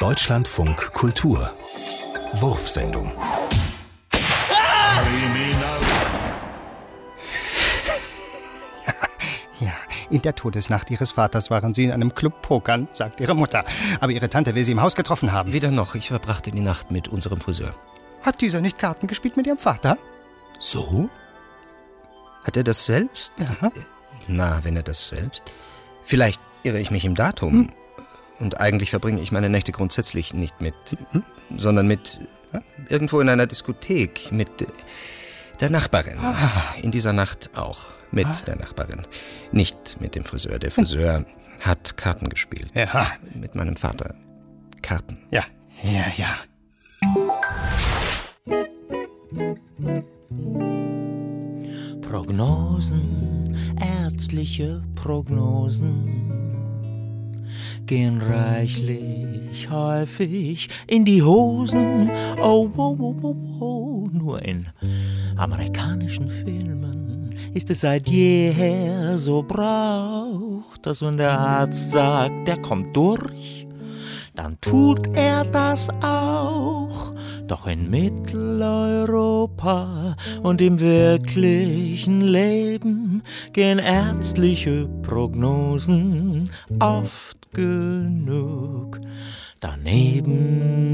Deutschlandfunk Kultur Wurfsendung Ja, in der Todesnacht ihres Vaters waren sie in einem Club pokern, sagt ihre Mutter. Aber ihre Tante will sie im Haus getroffen haben. Weder noch. Ich verbrachte die Nacht mit unserem Friseur. Hat dieser nicht Karten gespielt mit ihrem Vater? So? Hat er das selbst? Ja. Na, wenn er das selbst. Vielleicht irre ich mich im Datum. Und eigentlich verbringe ich meine Nächte grundsätzlich nicht mit, sondern mit irgendwo in einer Diskothek mit der Nachbarin. In dieser Nacht auch mit der Nachbarin. Nicht mit dem Friseur. Der Friseur hat Karten gespielt. Ja. Mit meinem Vater. Karten. Ja, ja, ja. Prognosen, ärztliche Prognosen gehen reichlich häufig in die Hosen. Oh, oh, oh, oh, oh. Nur in amerikanischen Filmen ist es seit jeher so Brauch, dass wenn der Arzt sagt, der kommt durch, dann tut er das auch. Doch in Mitteleuropa und im wirklichen Leben gehen ärztliche Prognosen oft genug daneben.